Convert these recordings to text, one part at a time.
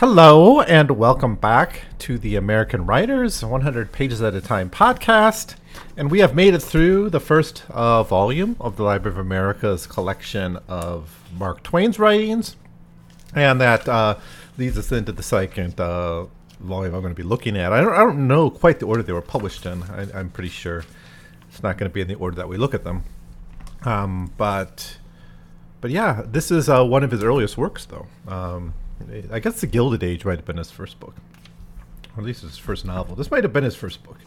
Hello, and welcome back to the American Writers 100 Pages at a Time podcast. And we have made it through the first uh, volume of the Library of America's collection of Mark Twain's writings. And that uh, leads us into the second uh, volume I'm going to be looking at. I don't, I don't know quite the order they were published in. I, I'm pretty sure it's not going to be in the order that we look at them. Um, but, but yeah, this is uh, one of his earliest works, though. Um, I guess The Gilded Age might have been his first book, or at least his first novel. This might have been his first book.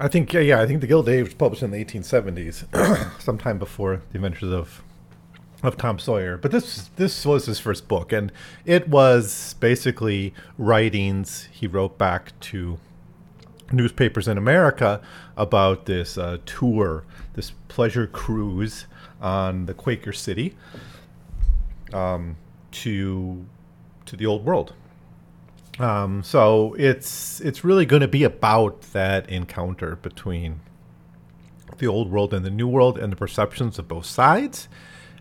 I think, yeah, I think The Gilded Age was published in the 1870s, sometime before The Adventures of of Tom Sawyer. But this this was his first book, and it was basically writings he wrote back to newspapers in America about this uh, tour, this pleasure cruise on the Quaker City um, to to the old world. Um, so it's it's really going to be about that encounter between the old world and the new world and the perceptions of both sides.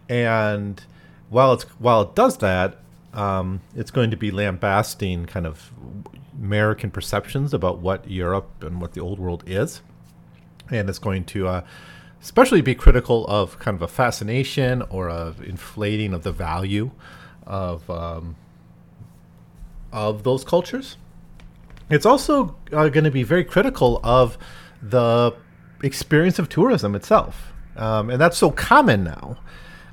And while it's while it does that, um, it's going to be lambasting kind of American perceptions about what Europe and what the old world is, and it's going to uh, especially be critical of kind of a fascination or of inflating of the value of um, of those cultures. It's also uh, going to be very critical of the experience of tourism itself, um, and that's so common now.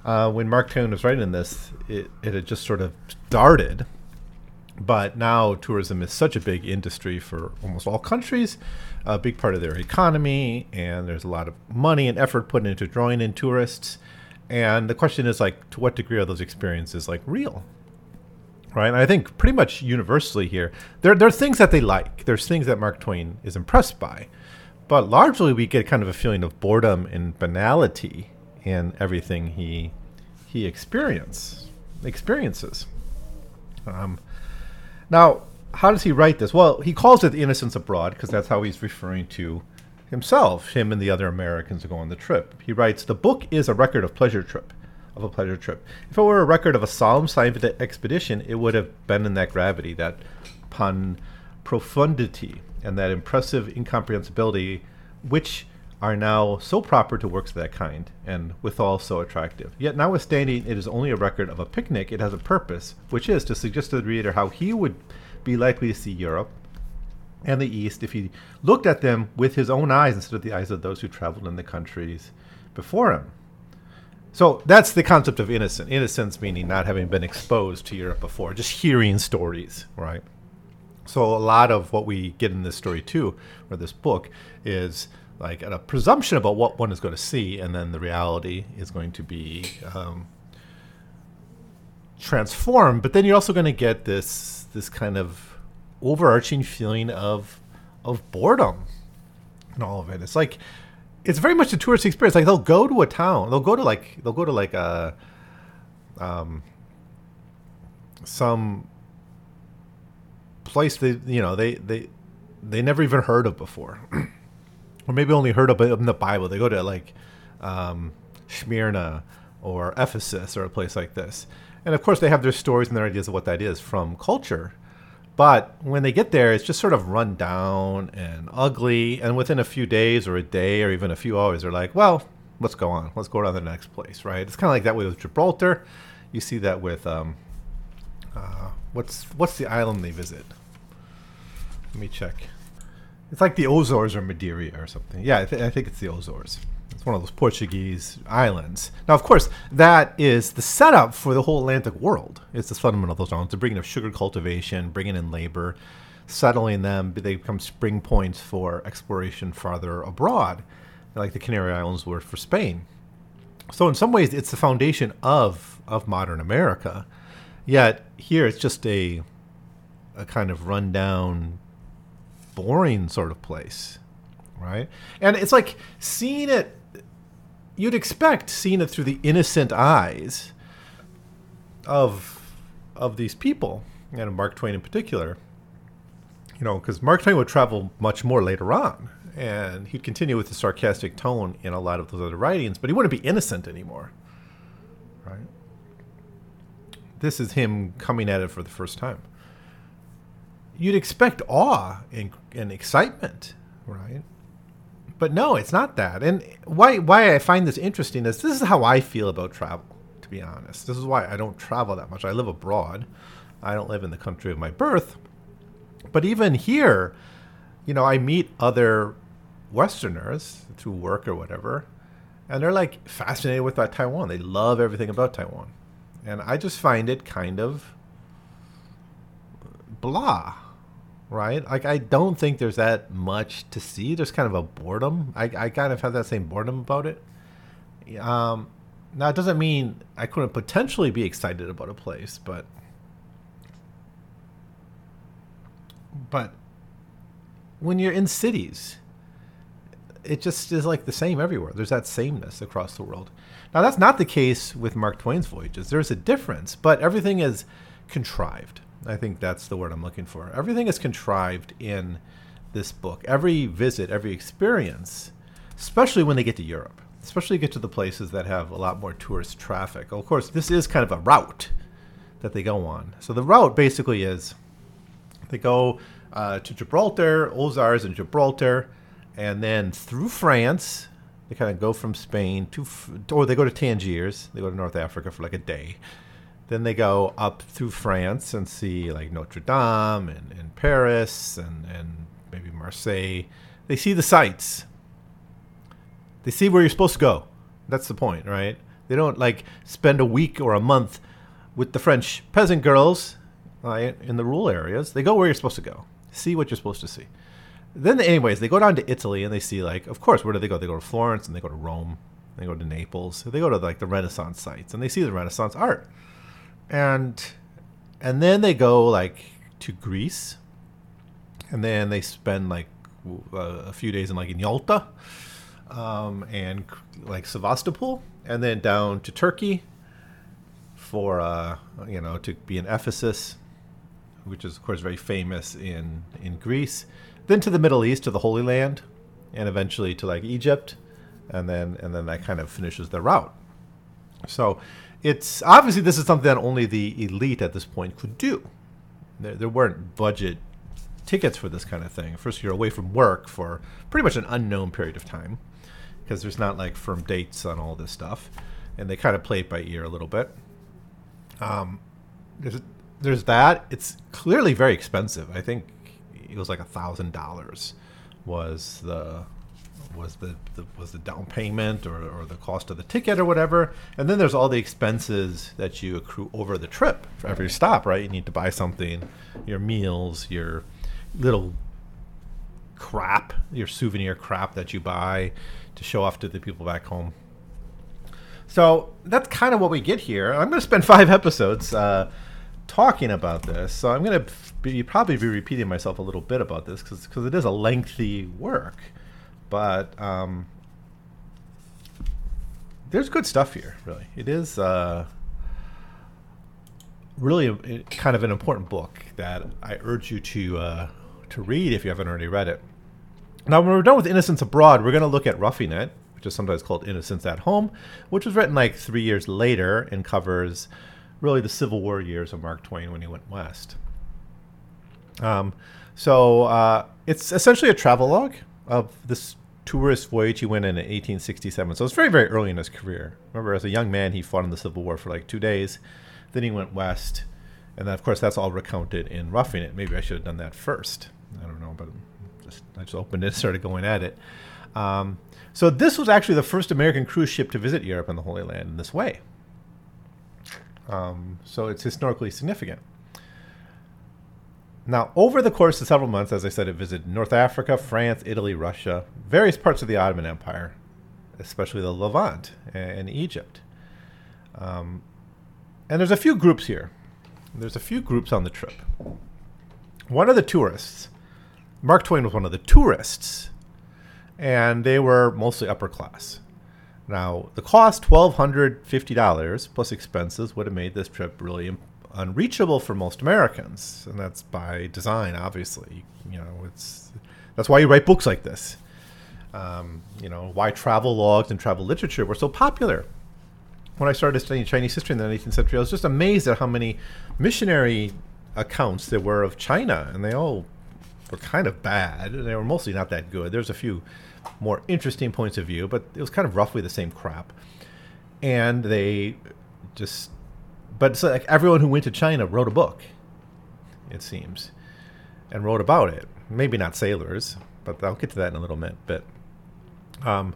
Uh, when Mark Twain was writing this, it, it had just sort of started, but now tourism is such a big industry for almost all countries, a big part of their economy, and there's a lot of money and effort put into drawing in tourists. And the question is like, to what degree are those experiences like real? Right, and I think pretty much universally here, there, there are things that they like. There's things that Mark Twain is impressed by, but largely we get kind of a feeling of boredom and banality in everything he he experience experiences. Um, now, how does he write this? Well, he calls it Innocents Abroad because that's how he's referring to himself, him and the other Americans who go on the trip. He writes, "The book is a record of pleasure trip." Of a pleasure trip. If it were a record of a solemn scientific expedition, it would have been in that gravity, that pun profundity, and that impressive incomprehensibility, which are now so proper to works of that kind, and withal so attractive. Yet, notwithstanding it is only a record of a picnic, it has a purpose, which is to suggest to the reader how he would be likely to see Europe and the East if he looked at them with his own eyes instead of the eyes of those who traveled in the countries before him. So that's the concept of innocent. Innocence meaning not having been exposed to Europe before, just hearing stories, right? So a lot of what we get in this story too, or this book, is like a presumption about what one is going to see, and then the reality is going to be um, transformed. But then you're also going to get this this kind of overarching feeling of of boredom and all of it. It's like it's very much a tourist experience. Like they'll go to a town, they'll go to like they'll go to like a um some place they you know they they they never even heard of before. or maybe only heard of it in the Bible. They go to like um, Smyrna or Ephesus or a place like this. And of course, they have their stories and their ideas of what that is from culture. But when they get there, it's just sort of run down and ugly. And within a few days or a day or even a few hours, they're like, well, let's go on. Let's go to the next place, right? It's kind of like that way with Gibraltar. You see that with um, uh, what's what's the island they visit? Let me check. It's like the Azores or Madeira or something. Yeah, I, th- I think it's the Azores. It's one of those Portuguese islands. Now, of course, that is the setup for the whole Atlantic world. It's the fundamental of those islands, the bringing of sugar cultivation, bringing in labor, settling them. They become spring points for exploration farther abroad, like the Canary Islands were for Spain. So, in some ways, it's the foundation of of modern America. Yet here, it's just a a kind of rundown boring sort of place, right? And it's like seeing it. You'd expect seeing it through the innocent eyes of of these people, and Mark Twain in particular. You know, because Mark Twain would travel much more later on, and he'd continue with the sarcastic tone in a lot of those other writings, but he wouldn't be innocent anymore, right? This is him coming at it for the first time. You'd expect awe and, and excitement, right? But no, it's not that. And why why I find this interesting is this is how I feel about travel, to be honest. This is why I don't travel that much. I live abroad. I don't live in the country of my birth. But even here, you know, I meet other Westerners through work or whatever, and they're like fascinated with that Taiwan. They love everything about Taiwan. And I just find it kind of blah right? Like I don't think there's that much to see. There's kind of a boredom. I, I kind of have that same boredom about it. Um, now it doesn't mean I couldn't potentially be excited about a place, but but when you're in cities, it just is like the same everywhere. There's that sameness across the world. Now that's not the case with Mark Twain's voyages. There's a difference, but everything is contrived I think that's the word I'm looking for. Everything is contrived in this book. Every visit, every experience, especially when they get to Europe, especially get to the places that have a lot more tourist traffic. Of course, this is kind of a route that they go on. So the route basically is they go uh, to Gibraltar, Azores and Gibraltar, and then through France. They kind of go from Spain to, or they go to Tangiers. They go to North Africa for like a day then they go up through France and see like Notre Dame and, and Paris and, and maybe Marseille. They see the sights. They see where you're supposed to go. That's the point, right? They don't like spend a week or a month with the French peasant girls right, in the rural areas. They go where you're supposed to go. See what you're supposed to see. Then, anyways, they go down to Italy and they see like, of course, where do they go? They go to Florence and they go to Rome. They go to Naples. They go to like the Renaissance sites and they see the Renaissance art and and then they go like to Greece, and then they spend like a few days in like in Yalta, um, and like Sevastopol, and then down to Turkey for uh, you know to be in Ephesus, which is of course very famous in in Greece. Then to the Middle East, to the Holy Land, and eventually to like Egypt, and then and then that kind of finishes their route. So it's obviously this is something that only the elite at this point could do. There, there weren't budget tickets for this kind of thing. First, you're away from work for pretty much an unknown period of time because there's not like firm dates on all this stuff, and they kind of play it by ear a little bit. Um, there's there's that. It's clearly very expensive. I think it was like a thousand dollars was the was the, the, was the down payment or, or the cost of the ticket or whatever. And then there's all the expenses that you accrue over the trip for every stop right? You need to buy something your meals your little crap your souvenir crap that you buy to show off to the people back home. So that's kind of what we get here. I'm going to spend five episodes uh, talking about this. So i'm going to be, probably be repeating myself a little bit about this because it is a lengthy work but um, there's good stuff here. Really, it is uh, really a, kind of an important book that I urge you to uh, to read if you haven't already read it. Now, when we're done with Innocents Abroad, we're going to look at Roughing It, which is sometimes called Innocents at Home, which was written like three years later and covers really the Civil War years of Mark Twain when he went west. Um, so uh, it's essentially a travelogue of this tourist voyage he went in in 1867. So it's very, very early in his career. Remember, as a young man, he fought in the Civil War for like two days. Then he went west. And then, of course, that's all recounted in Roughing It. Maybe I should have done that first. I don't know, but just, I just opened it and started going at it. Um, so this was actually the first American cruise ship to visit Europe and the Holy Land in this way. Um, so it's historically significant. Now, over the course of several months, as I said, it visited North Africa, France, Italy, Russia, various parts of the Ottoman Empire, especially the Levant and Egypt. Um, and there's a few groups here. There's a few groups on the trip. One of the tourists Mark Twain was one of the tourists, and they were mostly upper class. Now, the cost, $1,250 plus expenses, would have made this trip really unreachable for most Americans. And that's by design, obviously. You know, it's that's why you write books like this. Um, you know, why travel logs and travel literature were so popular. When I started studying Chinese history in the 19th century, I was just amazed at how many missionary accounts there were of China, and they all were kind of bad. They were mostly not that good. There's a few more interesting points of view, but it was kind of roughly the same crap. And they just, but it's like everyone who went to China wrote a book, it seems, and wrote about it. Maybe not sailors, but I'll get to that in a little bit. But um,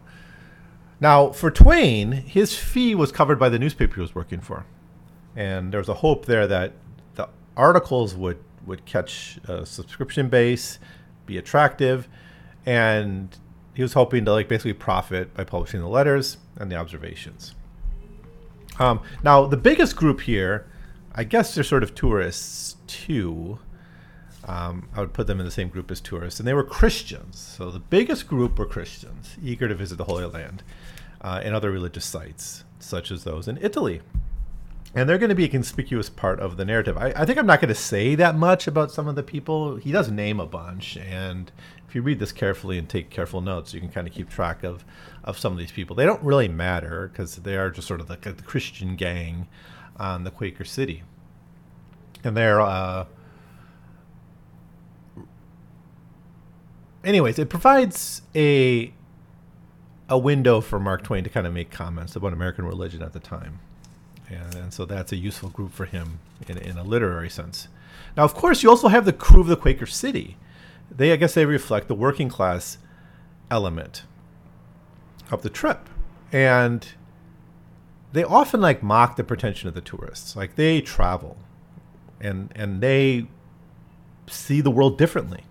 now for Twain, his fee was covered by the newspaper he was working for, and there was a hope there that the articles would would catch a subscription base, be attractive, and he was hoping to like basically profit by publishing the letters and the observations. Um, now, the biggest group here, I guess they're sort of tourists too. Um, I would put them in the same group as tourists, and they were Christians. So the biggest group were Christians, eager to visit the Holy Land uh, and other religious sites, such as those in Italy. And they're going to be a conspicuous part of the narrative. I, I think I'm not going to say that much about some of the people. He does name a bunch, and if you read this carefully and take careful notes, you can kind of keep track of, of some of these people. They don't really matter because they are just sort of the, Christian gang on the Quaker City. And they're, uh, anyways, it provides a a window for Mark Twain to kind of make comments about American religion at the time. And, and so that's a useful group for him in, in a literary sense. Now, of course, you also have the crew of the Quaker City they I guess they reflect the working class element of the trip. And they often like mock the pretension of the tourists. Like they travel and and they see the world differently.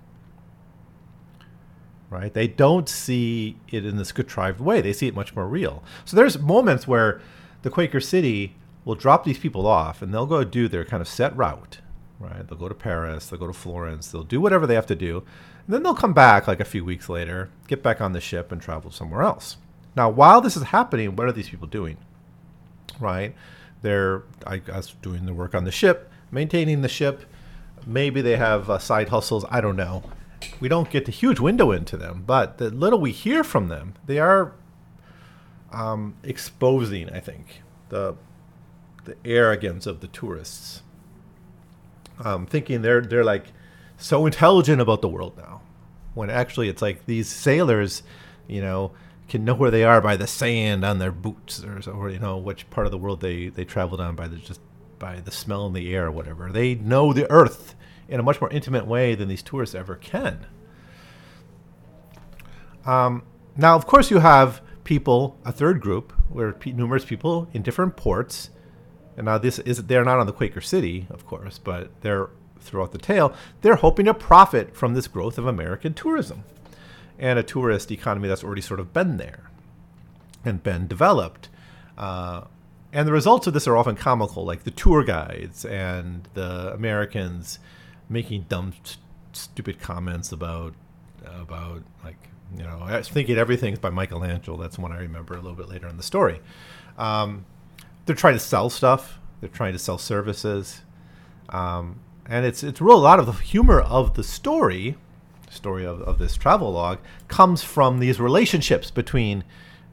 Right? They don't see it in this contrived way. They see it much more real. So there's moments where the Quaker City will drop these people off and they'll go do their kind of set route right? They'll go to Paris, they'll go to Florence, they'll do whatever they have to do. And then they'll come back like a few weeks later, get back on the ship and travel somewhere else. Now, while this is happening, what are these people doing? Right? They're, I guess, doing the work on the ship, maintaining the ship. Maybe they have uh, side hustles. I don't know. We don't get a huge window into them, but the little we hear from them, they are um, exposing, I think, the the arrogance of the tourists um, thinking they're they're like so intelligent about the world now, when actually it's like these sailors, you know, can know where they are by the sand on their boots, or, or you know which part of the world they they traveled on by the just by the smell in the air or whatever. They know the earth in a much more intimate way than these tourists ever can. Um, now, of course, you have people, a third group, where numerous people in different ports and now this is they're not on the Quaker City, of course, but they're throughout the tale. They're hoping to profit from this growth of American tourism and a tourist economy that's already sort of been there and been developed. Uh, and the results of this are often comical, like the tour guides and the Americans making dumb, st- stupid comments about about like you know, I was thinking everything's by Michelangelo. That's one I remember a little bit later in the story. Um, they're trying to sell stuff. They're trying to sell services, um, and it's it's real. A lot of the humor of the story, story of, of this travel log, comes from these relationships between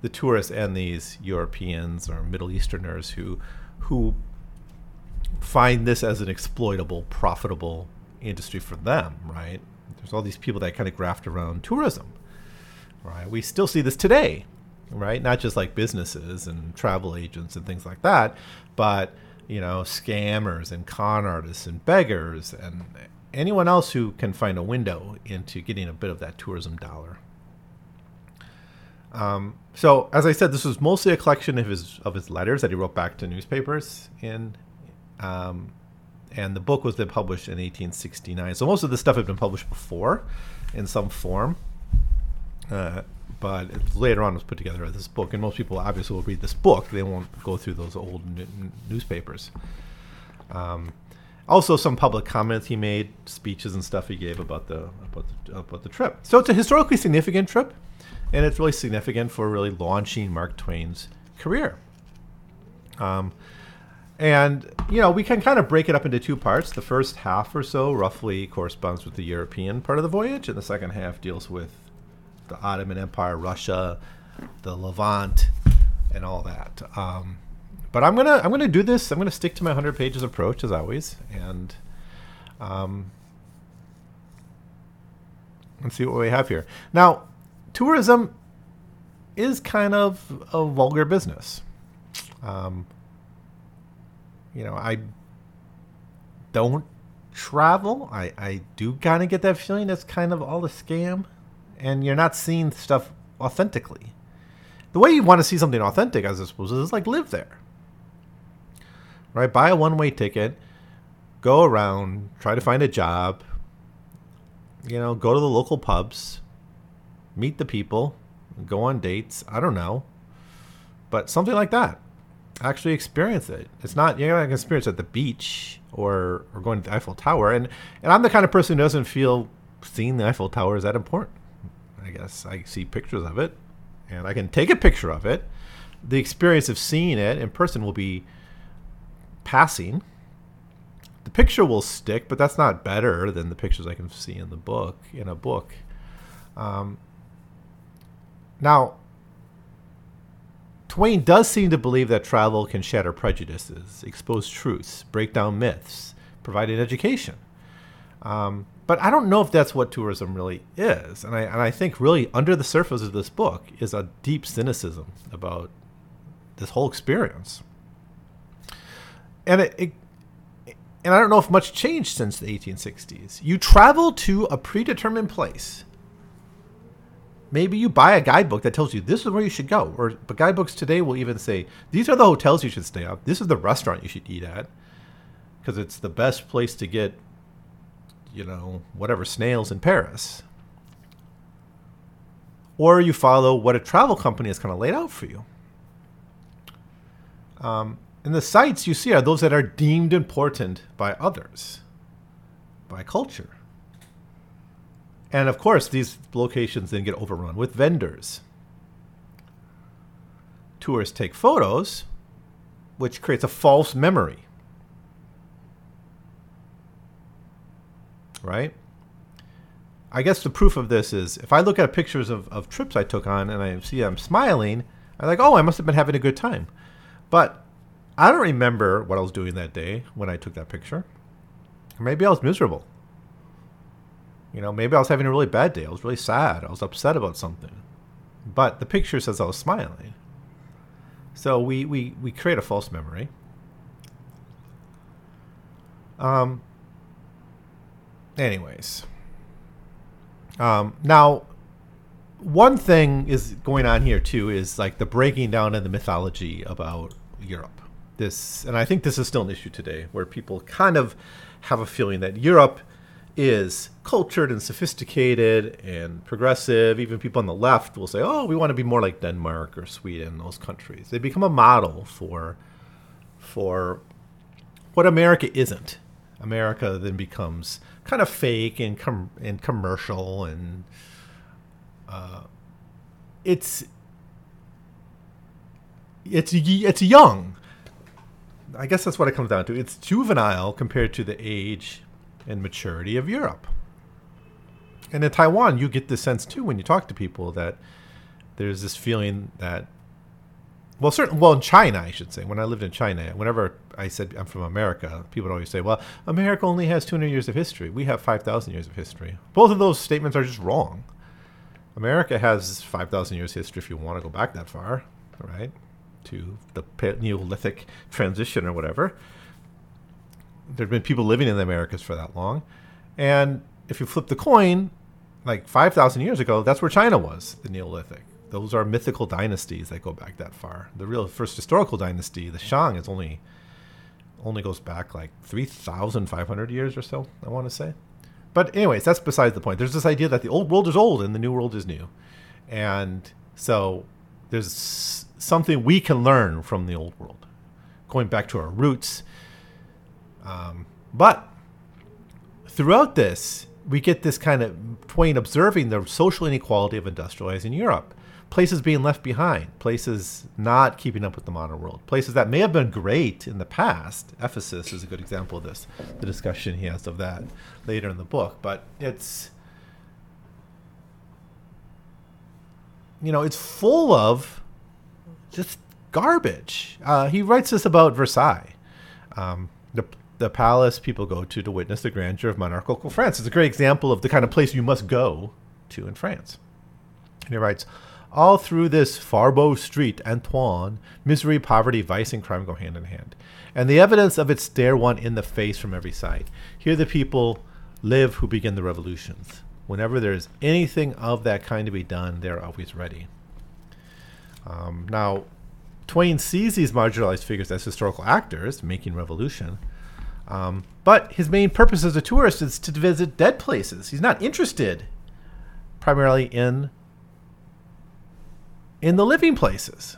the tourists and these Europeans or Middle Easterners who who find this as an exploitable, profitable industry for them. Right? There's all these people that kind of graft around tourism. Right? We still see this today right? Not just like businesses and travel agents and things like that, but you know, scammers and con artists and beggars and anyone else who can find a window into getting a bit of that tourism dollar. Um, so, as I said, this was mostly a collection of his of his letters that he wrote back to newspapers in, um, and the book was then published in 1869. So most of the stuff had been published before, in some form. Uh, but later on was put together as this book, and most people obviously will read this book. They won't go through those old n- newspapers. Um, also some public comments he made, speeches and stuff he gave about the about the, about the trip. So it's a historically significant trip, and it's really significant for really launching Mark Twain's career. Um, and you know we can kind of break it up into two parts. The first half or so roughly corresponds with the European part of the voyage, and the second half deals with the Ottoman Empire, Russia, the Levant, and all that. Um, but I'm gonna I'm gonna do this. I'm gonna stick to my 100 pages approach as always, and um, let's see what we have here. Now, tourism is kind of a vulgar business. Um, you know, I don't travel. I, I do kind of get that feeling it's kind of all a scam, and you're not seeing stuff authentically. The way you want to see something authentic, I suppose, is like live there. Right? Buy a one way ticket, go around, try to find a job, you know, go to the local pubs, meet the people, go on dates. I don't know. But something like that actually experience it. It's not you're not gonna experience it at the beach or or going to the Eiffel Tower. And and I'm the kind of person who doesn't feel seeing the Eiffel Tower is that important. I guess I see pictures of it, and I can take a picture of it. The experience of seeing it in person will be passing. The picture will stick, but that's not better than the pictures I can see in the book in a book. Um, now, Twain does seem to believe that travel can shatter prejudices, expose truths, break down myths, provide an education. Um, but I don't know if that's what tourism really is. And I, and I think really under the surface of this book is a deep cynicism about this whole experience. And it, it and I don't know if much changed since the 1860s. You travel to a predetermined place Maybe you buy a guidebook that tells you this is where you should go. Or but guidebooks today will even say these are the hotels you should stay at. This is the restaurant you should eat at because it's the best place to get you know whatever snails in Paris. Or you follow what a travel company has kind of laid out for you. Um, and the sites you see are those that are deemed important by others, by culture. And of course, these locations then get overrun with vendors. Tourists take photos, which creates a false memory. Right? I guess the proof of this is if I look at pictures of, of trips I took on and I see I'm smiling, I'm like, oh, I must have been having a good time. But I don't remember what I was doing that day when I took that picture. maybe I was miserable. You know, maybe I was having a really bad day. I was really sad. I was upset about something. But the picture says I was smiling. So we, we, we create a false memory. Um, anyways. Um, now, one thing is going on here too is like the breaking down of the mythology about Europe. This, and I think this is still an issue today, where people kind of have a feeling that Europe is cultured and sophisticated and progressive. Even people on the left will say, "Oh, we want to be more like Denmark or Sweden, those countries." They become a model for for what America isn't. America then becomes kind of fake and com- and commercial and uh, it's it's it's young. I guess that's what it comes down to. It's juvenile compared to the age and maturity of Europe. And in Taiwan, you get the sense too when you talk to people that there's this feeling that, well, certain, well, in China, I should say, when I lived in China, whenever I said I'm from America, people would always say, well, America only has 200 years of history. We have 5,000 years of history. Both of those statements are just wrong. America has 5,000 years of history if you want to go back that far, right? To the Neolithic transition or whatever there've been people living in the Americas for that long. And if you flip the coin, like 5,000 years ago, that's where China was, the Neolithic. Those are mythical dynasties that go back that far. The real first historical dynasty, the Shang, is only only goes back like 3,500 years or so, I want to say. But anyways, that's besides the point. There's this idea that the old world is old and the new world is new. And so there's something we can learn from the old world. Going back to our roots, um, But throughout this, we get this kind of Twain observing the social inequality of industrializing Europe. Places being left behind, places not keeping up with the modern world, places that may have been great in the past. Ephesus is a good example of this, the discussion he has of that later in the book. But it's, you know, it's full of just garbage. Uh, he writes this about Versailles. Um, the, the palace people go to to witness the grandeur of monarchical France. It's a great example of the kind of place you must go to in France. And he writes, all through this Faubourg Street, Antoine, misery, poverty, vice, and crime go hand in hand. And the evidence of it stare one in the face from every side. Here the people live who begin the revolutions. Whenever there's anything of that kind to be done, they're always ready. Um, now, Twain sees these marginalized figures as historical actors making revolution, um, but his main purpose as a tourist is to visit dead places. He's not interested primarily in in the living places.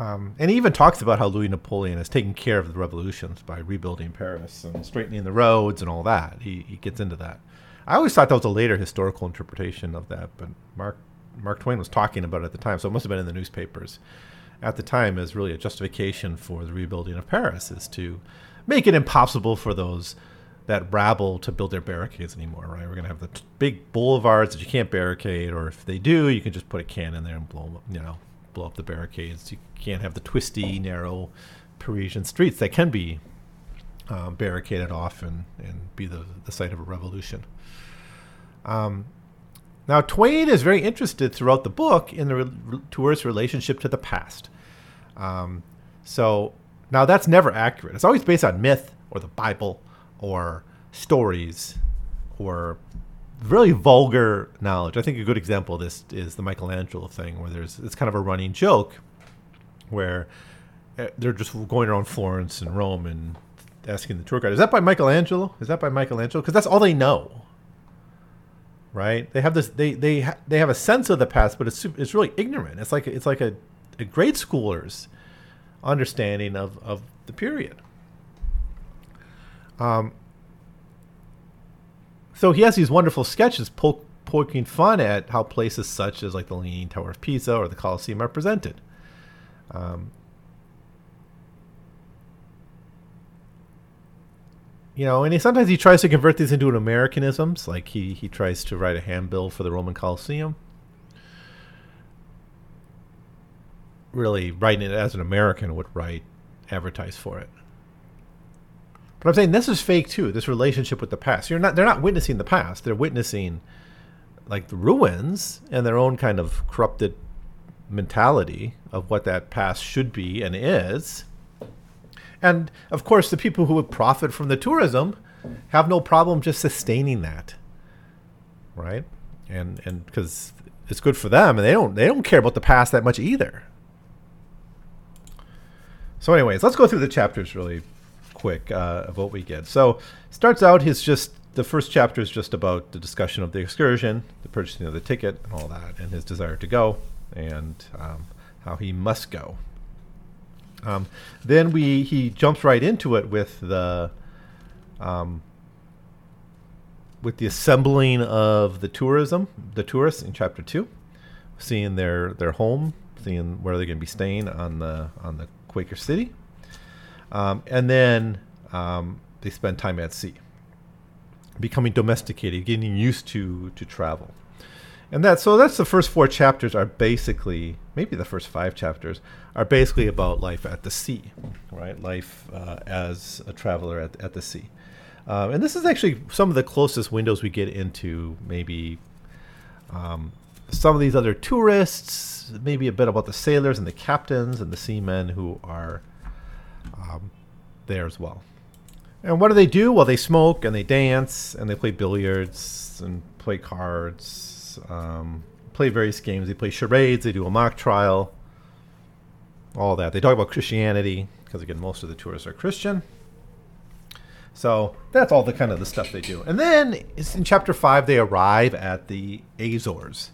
Um, and he even talks about how Louis Napoleon has taken care of the revolutions by rebuilding Paris and straightening the roads and all that. He, he gets into that. I always thought that was a later historical interpretation of that, but Mark Mark Twain was talking about it at the time, so it must have been in the newspapers at the time as really a justification for the rebuilding of Paris is to make it impossible for those that rabble to build their barricades anymore, right? We're going to have the t- big boulevards that you can't barricade, or if they do, you can just put a cannon there and blow them, you know, blow up the barricades. You can't have the twisty, narrow Parisian streets that can be um, barricaded off and, and be the, the site of a revolution. Um, now, Twain is very interested throughout the book in the re- relationship to the past. Um, so now that's never accurate. It's always based on myth or the Bible or stories or really vulgar knowledge. I think a good example of this is the Michelangelo thing, where there's it's kind of a running joke where eh, they're just going around Florence and Rome and asking the tour guide, "Is that by Michelangelo? Is that by Michelangelo?" Because that's all they know, right? They have this they they ha- they have a sense of the past, but it's it's really ignorant. It's like it's like a, a grade schooler's understanding of of the period. Um, so he has these wonderful sketches po- poking fun at how places such as like the Leaning Tower of Pisa or the Colosseum are presented. Um, you know, and he, sometimes he tries to convert these into an Americanisms, like he he tries to write a handbill for the Roman Colosseum. Really, writing it as an American would write, advertise for it. But I'm saying this is fake too. This relationship with the past. You're not. They're not witnessing the past. They're witnessing, like the ruins and their own kind of corrupted mentality of what that past should be and is. And of course, the people who would profit from the tourism have no problem just sustaining that, right? And and because it's good for them, and they don't they don't care about the past that much either. So, anyways, let's go through the chapters really quick uh, of what we get. So starts out he's just the first chapter is just about the discussion of the excursion, the purchasing of the ticket, and all that, and his desire to go, and um, how he must go. Um, then we he jumps right into it with the um, with the assembling of the tourism, the tourists in chapter two, seeing their their home, seeing where they're going to be staying on the on the Quaker City, um, and then um, they spend time at sea, becoming domesticated, getting used to to travel. And that so that's the first four chapters are basically maybe the first five chapters are basically about life at the sea, right? Life uh, as a traveler at, at the sea. Um, and this is actually some of the closest windows we get into maybe um, some of these other tourists, maybe a bit about the sailors and the captains and the seamen who are um, there as well. And what do they do? Well, they smoke and they dance and they play billiards and play cards, um, play various games. They play charades. They do a mock trial. All that. They talk about Christianity because again, most of the tourists are Christian. So that's all the kind of the stuff they do. And then in chapter five, they arrive at the Azores,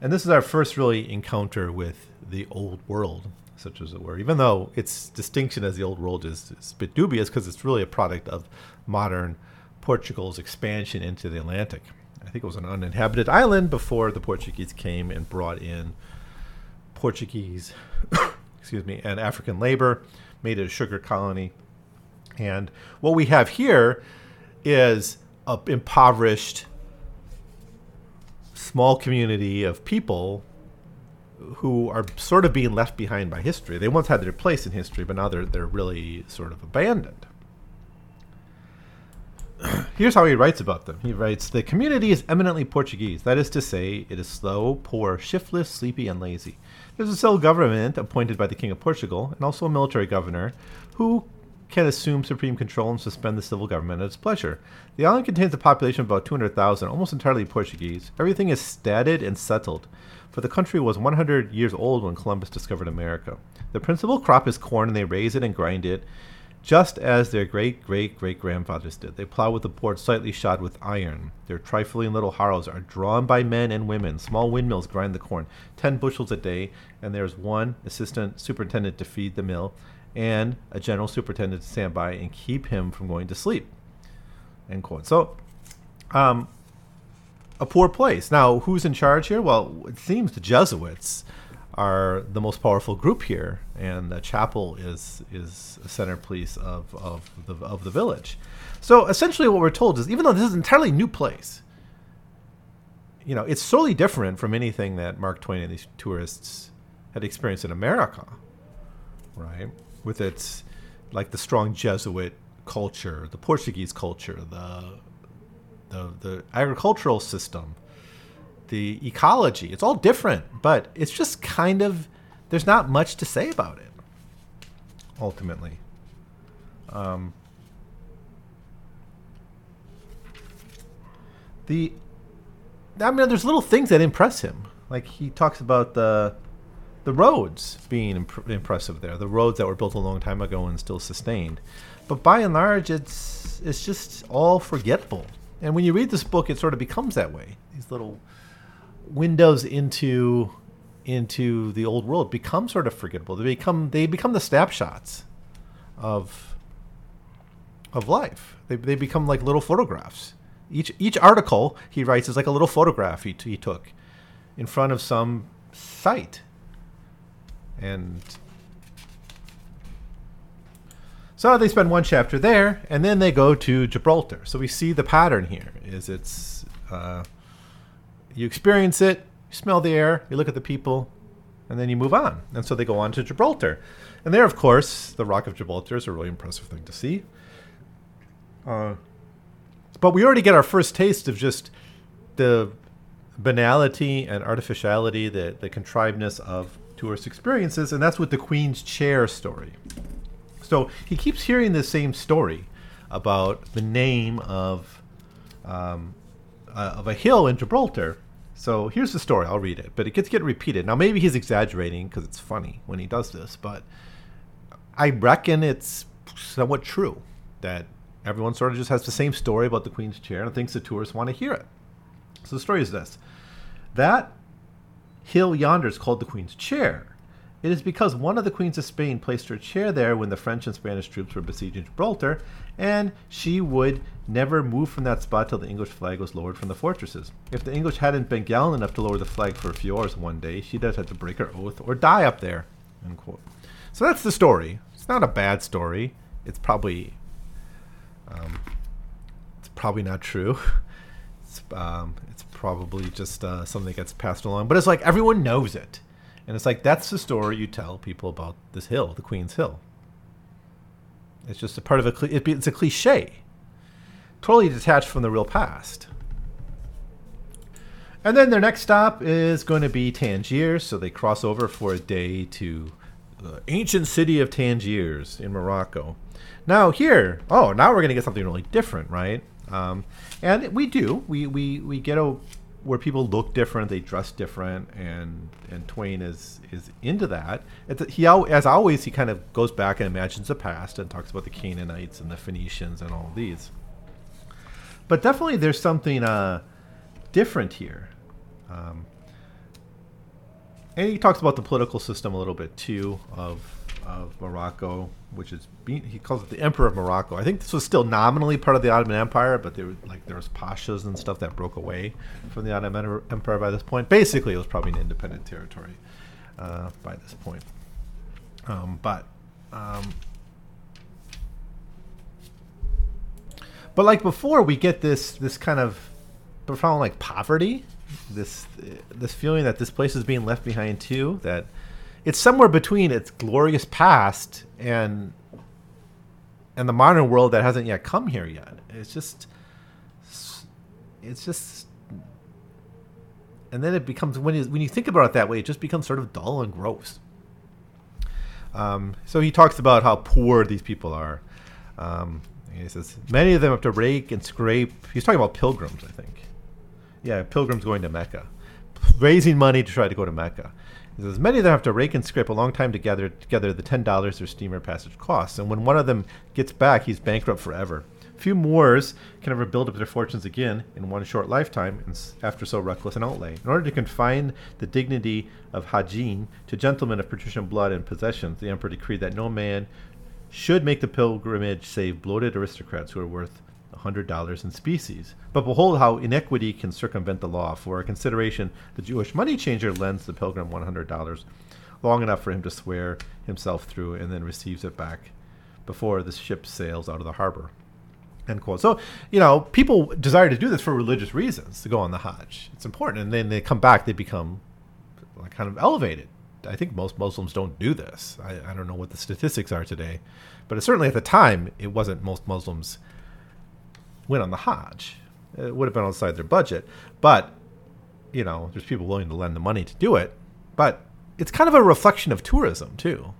and this is our first really encounter with the old world such as it were. Even though its distinction as the Old World is, is a bit dubious because it's really a product of modern Portugal's expansion into the Atlantic. I think it was an uninhabited island before the Portuguese came and brought in Portuguese, excuse me, and African labor, made it a sugar colony. And what we have here is a impoverished small community of people who are sort of being left behind by history. They once had their place in history, but now they're they're really sort of abandoned. Here's how he writes about them. He writes, The community is eminently Portuguese. That is to say, it is slow, poor, shiftless, sleepy, and lazy. There's a civil government appointed by the King of Portugal, and also a military governor, who can assume supreme control and suspend the civil government at its pleasure. The island contains a population of about 200,000, almost entirely Portuguese. Everything is statted and settled, for the country was 100 years old when Columbus discovered America. The principal crop is corn, and they raise it and grind it just as their great great great grandfathers did. They plow with a board slightly shod with iron. Their trifling little harrows are drawn by men and women. Small windmills grind the corn, ten bushels a day, and there's one assistant superintendent to feed the mill, and a general superintendent to stand by and keep him from going to sleep. End quote. So, um, a poor place. Now, who's in charge here? Well, it seems the Jesuits are the most powerful group here, and the chapel is is a centerpiece of, of the of the village. So essentially, what we're told is, even though this is an entirely new place, you know, it's totally different from anything that Mark Twain and these tourists had experienced in America, right? With its like the strong Jesuit culture, the Portuguese culture, the the, the agricultural system, the ecology. It's all different, but it's just kind of there's not much to say about it. Ultimately, um, the I mean, there's little things that impress him. Like he talks about the the roads being imp- impressive there, the roads that were built a long time ago and still sustained. But by and large, it's it's just all forgettable. And when you read this book, it sort of becomes that way. These little windows into into the old world become sort of forgettable. They become they become the snapshots of of life. They, they become like little photographs. Each each article he writes is like a little photograph he, he took in front of some site. And so they spend one chapter there, and then they go to Gibraltar. So we see the pattern here. Is it's uh, you experience it, you smell the air, you look at the people, and then you move on. And so they go on to Gibraltar. And there, of course, the Rock of Gibraltar is a really impressive thing to see. Uh, but we already get our first taste of just the banality and artificiality, the, the contrivedness of tourist experiences, and that's with the Queen's Chair story. So he keeps hearing the same story about the name of um, uh, of a hill in Gibraltar. So here's the story. I'll read it, but it gets get repeated. Now maybe he's exaggerating because it's funny when he does this, but I reckon it's somewhat true that everyone sort of just has the same story about the Queen's chair and thinks the tourists want to hear it. So the story is this: that hill yonder is called the Queen's chair. It is because one of the queens of Spain placed her chair there when the French and Spanish troops were besieging Gibraltar, and she would never move from that spot till the English flag was lowered from the fortresses. If the English hadn't been gallant enough to lower the flag for a few hours one day, she'd have had to break her oath or die up there. So that's the story. It's not a bad story. It's probably, um, it's probably not true. It's, um, it's probably just uh, something that gets passed along. But it's like everyone knows it and it's like that's the story you tell people about this hill, the Queen's Hill. It's just a part of a. It's a cliche, totally detached from the real past. And then their next stop is going to be Tangiers, so they cross over for a day to the ancient city of Tangiers in Morocco. Now here, oh, now we're going to get something really different, right? Um, and we do. We we we get a where people look different, they dress different, and and Twain is is into that. He as always he kind of goes back and imagines the past and talks about the Canaanites and the Phoenicians and all these. But definitely, there's something uh, different here. Um, and he talks about the political system a little bit too of of Morocco, which is he calls it the Emperor of Morocco. I think this was still nominally part of the Ottoman Empire, but there were like there was pashas and stuff that broke away from the Ottoman Empire by this point. Basically, it was probably an independent territory uh, by this point. Um, but um, but like before, we get this this kind of profound like poverty, this this feeling that this place is being left behind too. That it's somewhere between its glorious past and and the modern world that hasn't yet come here yet. It's just it's just and then it becomes when you when you think about it that way, it just becomes sort of dull and gross. Um, so he talks about how poor these people are. Um, he says many of them have to rake and scrape. He's talking about pilgrims, I think. Yeah, pilgrims going to Mecca, raising money to try to go to Mecca. Says many of them have to rake and scrape a long time to gather together the ten dollars their steamer passage costs, and when one of them gets back, he's bankrupt forever. Few Moors can ever build up their fortunes again in one short lifetime after so reckless an outlay. In order to confine the dignity of Hadji to gentlemen of patrician blood and possessions, the emperor decreed that no man should make the pilgrimage save bloated aristocrats who are worth a hundred dollars in specie. But behold how inequity can circumvent the law. For a consideration, the Jewish money changer lends the pilgrim one hundred dollars, long enough for him to swear himself through, and then receives it back before the ship sails out of the harbor. End quote. So, you know, people desire to do this for religious reasons to go on the Hajj. It's important. And then they come back, they become kind of elevated. I think most Muslims don't do this. I, I don't know what the statistics are today, but certainly at the time, it wasn't most Muslims went on the Hajj. It would have been outside their budget. But, you know, there's people willing to lend the money to do it. But it's kind of a reflection of tourism, too.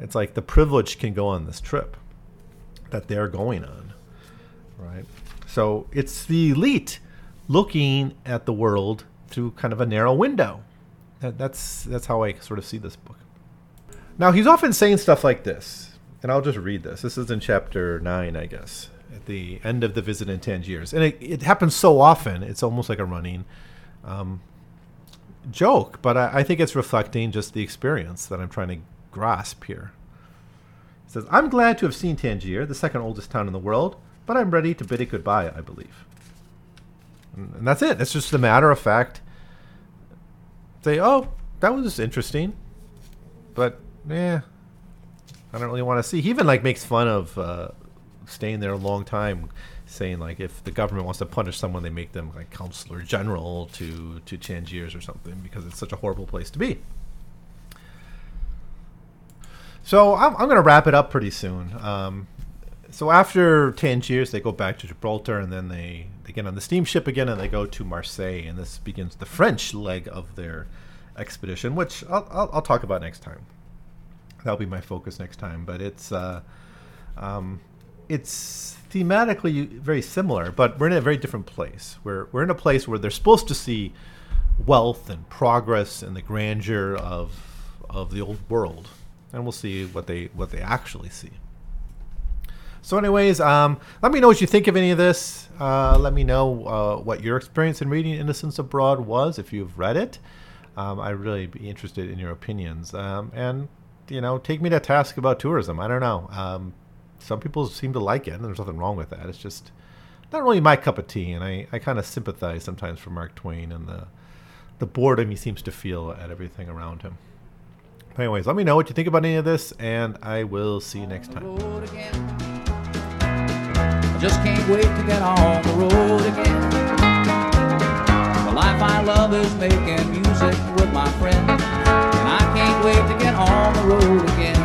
It's like the privilege can go on this trip that they're going on right? So it's the elite looking at the world through kind of a narrow window. That's that's how I sort of see this book. Now he's often saying stuff like this, and I'll just read this. This is in chapter nine, I guess, at the end of the visit in Tangiers, and it, it happens so often. It's almost like a running um, joke, but I, I think it's reflecting just the experience that I'm trying to grasp here. He says, "I'm glad to have seen Tangier, the second oldest town in the world." but I'm ready to bid it goodbye, I believe. And that's it. It's just a matter of fact. Say, oh, that was interesting, but yeah, I don't really want to see. He even like makes fun of uh, staying there a long time, saying like if the government wants to punish someone, they make them like counselor general to to Tangiers or something because it's such a horrible place to be. So I'm, I'm going to wrap it up pretty soon. Um, so after Tangiers, they go back to Gibraltar, and then they, they get on the steamship again, and they go to Marseille, and this begins the French leg of their expedition, which I'll, I'll, I'll talk about next time. That'll be my focus next time. But it's uh, um, it's thematically very similar, but we're in a very different place. We're we're in a place where they're supposed to see wealth and progress and the grandeur of of the old world, and we'll see what they what they actually see. So, anyways, um, let me know what you think of any of this. Uh, let me know uh, what your experience in reading Innocents Abroad was, if you've read it. Um, I'd really be interested in your opinions. Um, and, you know, take me to task about tourism. I don't know. Some people seem to like it, and there's nothing wrong with that. It's just not really my cup of tea, and I, I kind of sympathize sometimes for Mark Twain and the the boredom he seems to feel at everything around him. But anyways, let me know what you think about any of this, and I will see you next time. Just can't wait to get on the road again. The life I love is making music with my and I can't wait to get on the road again.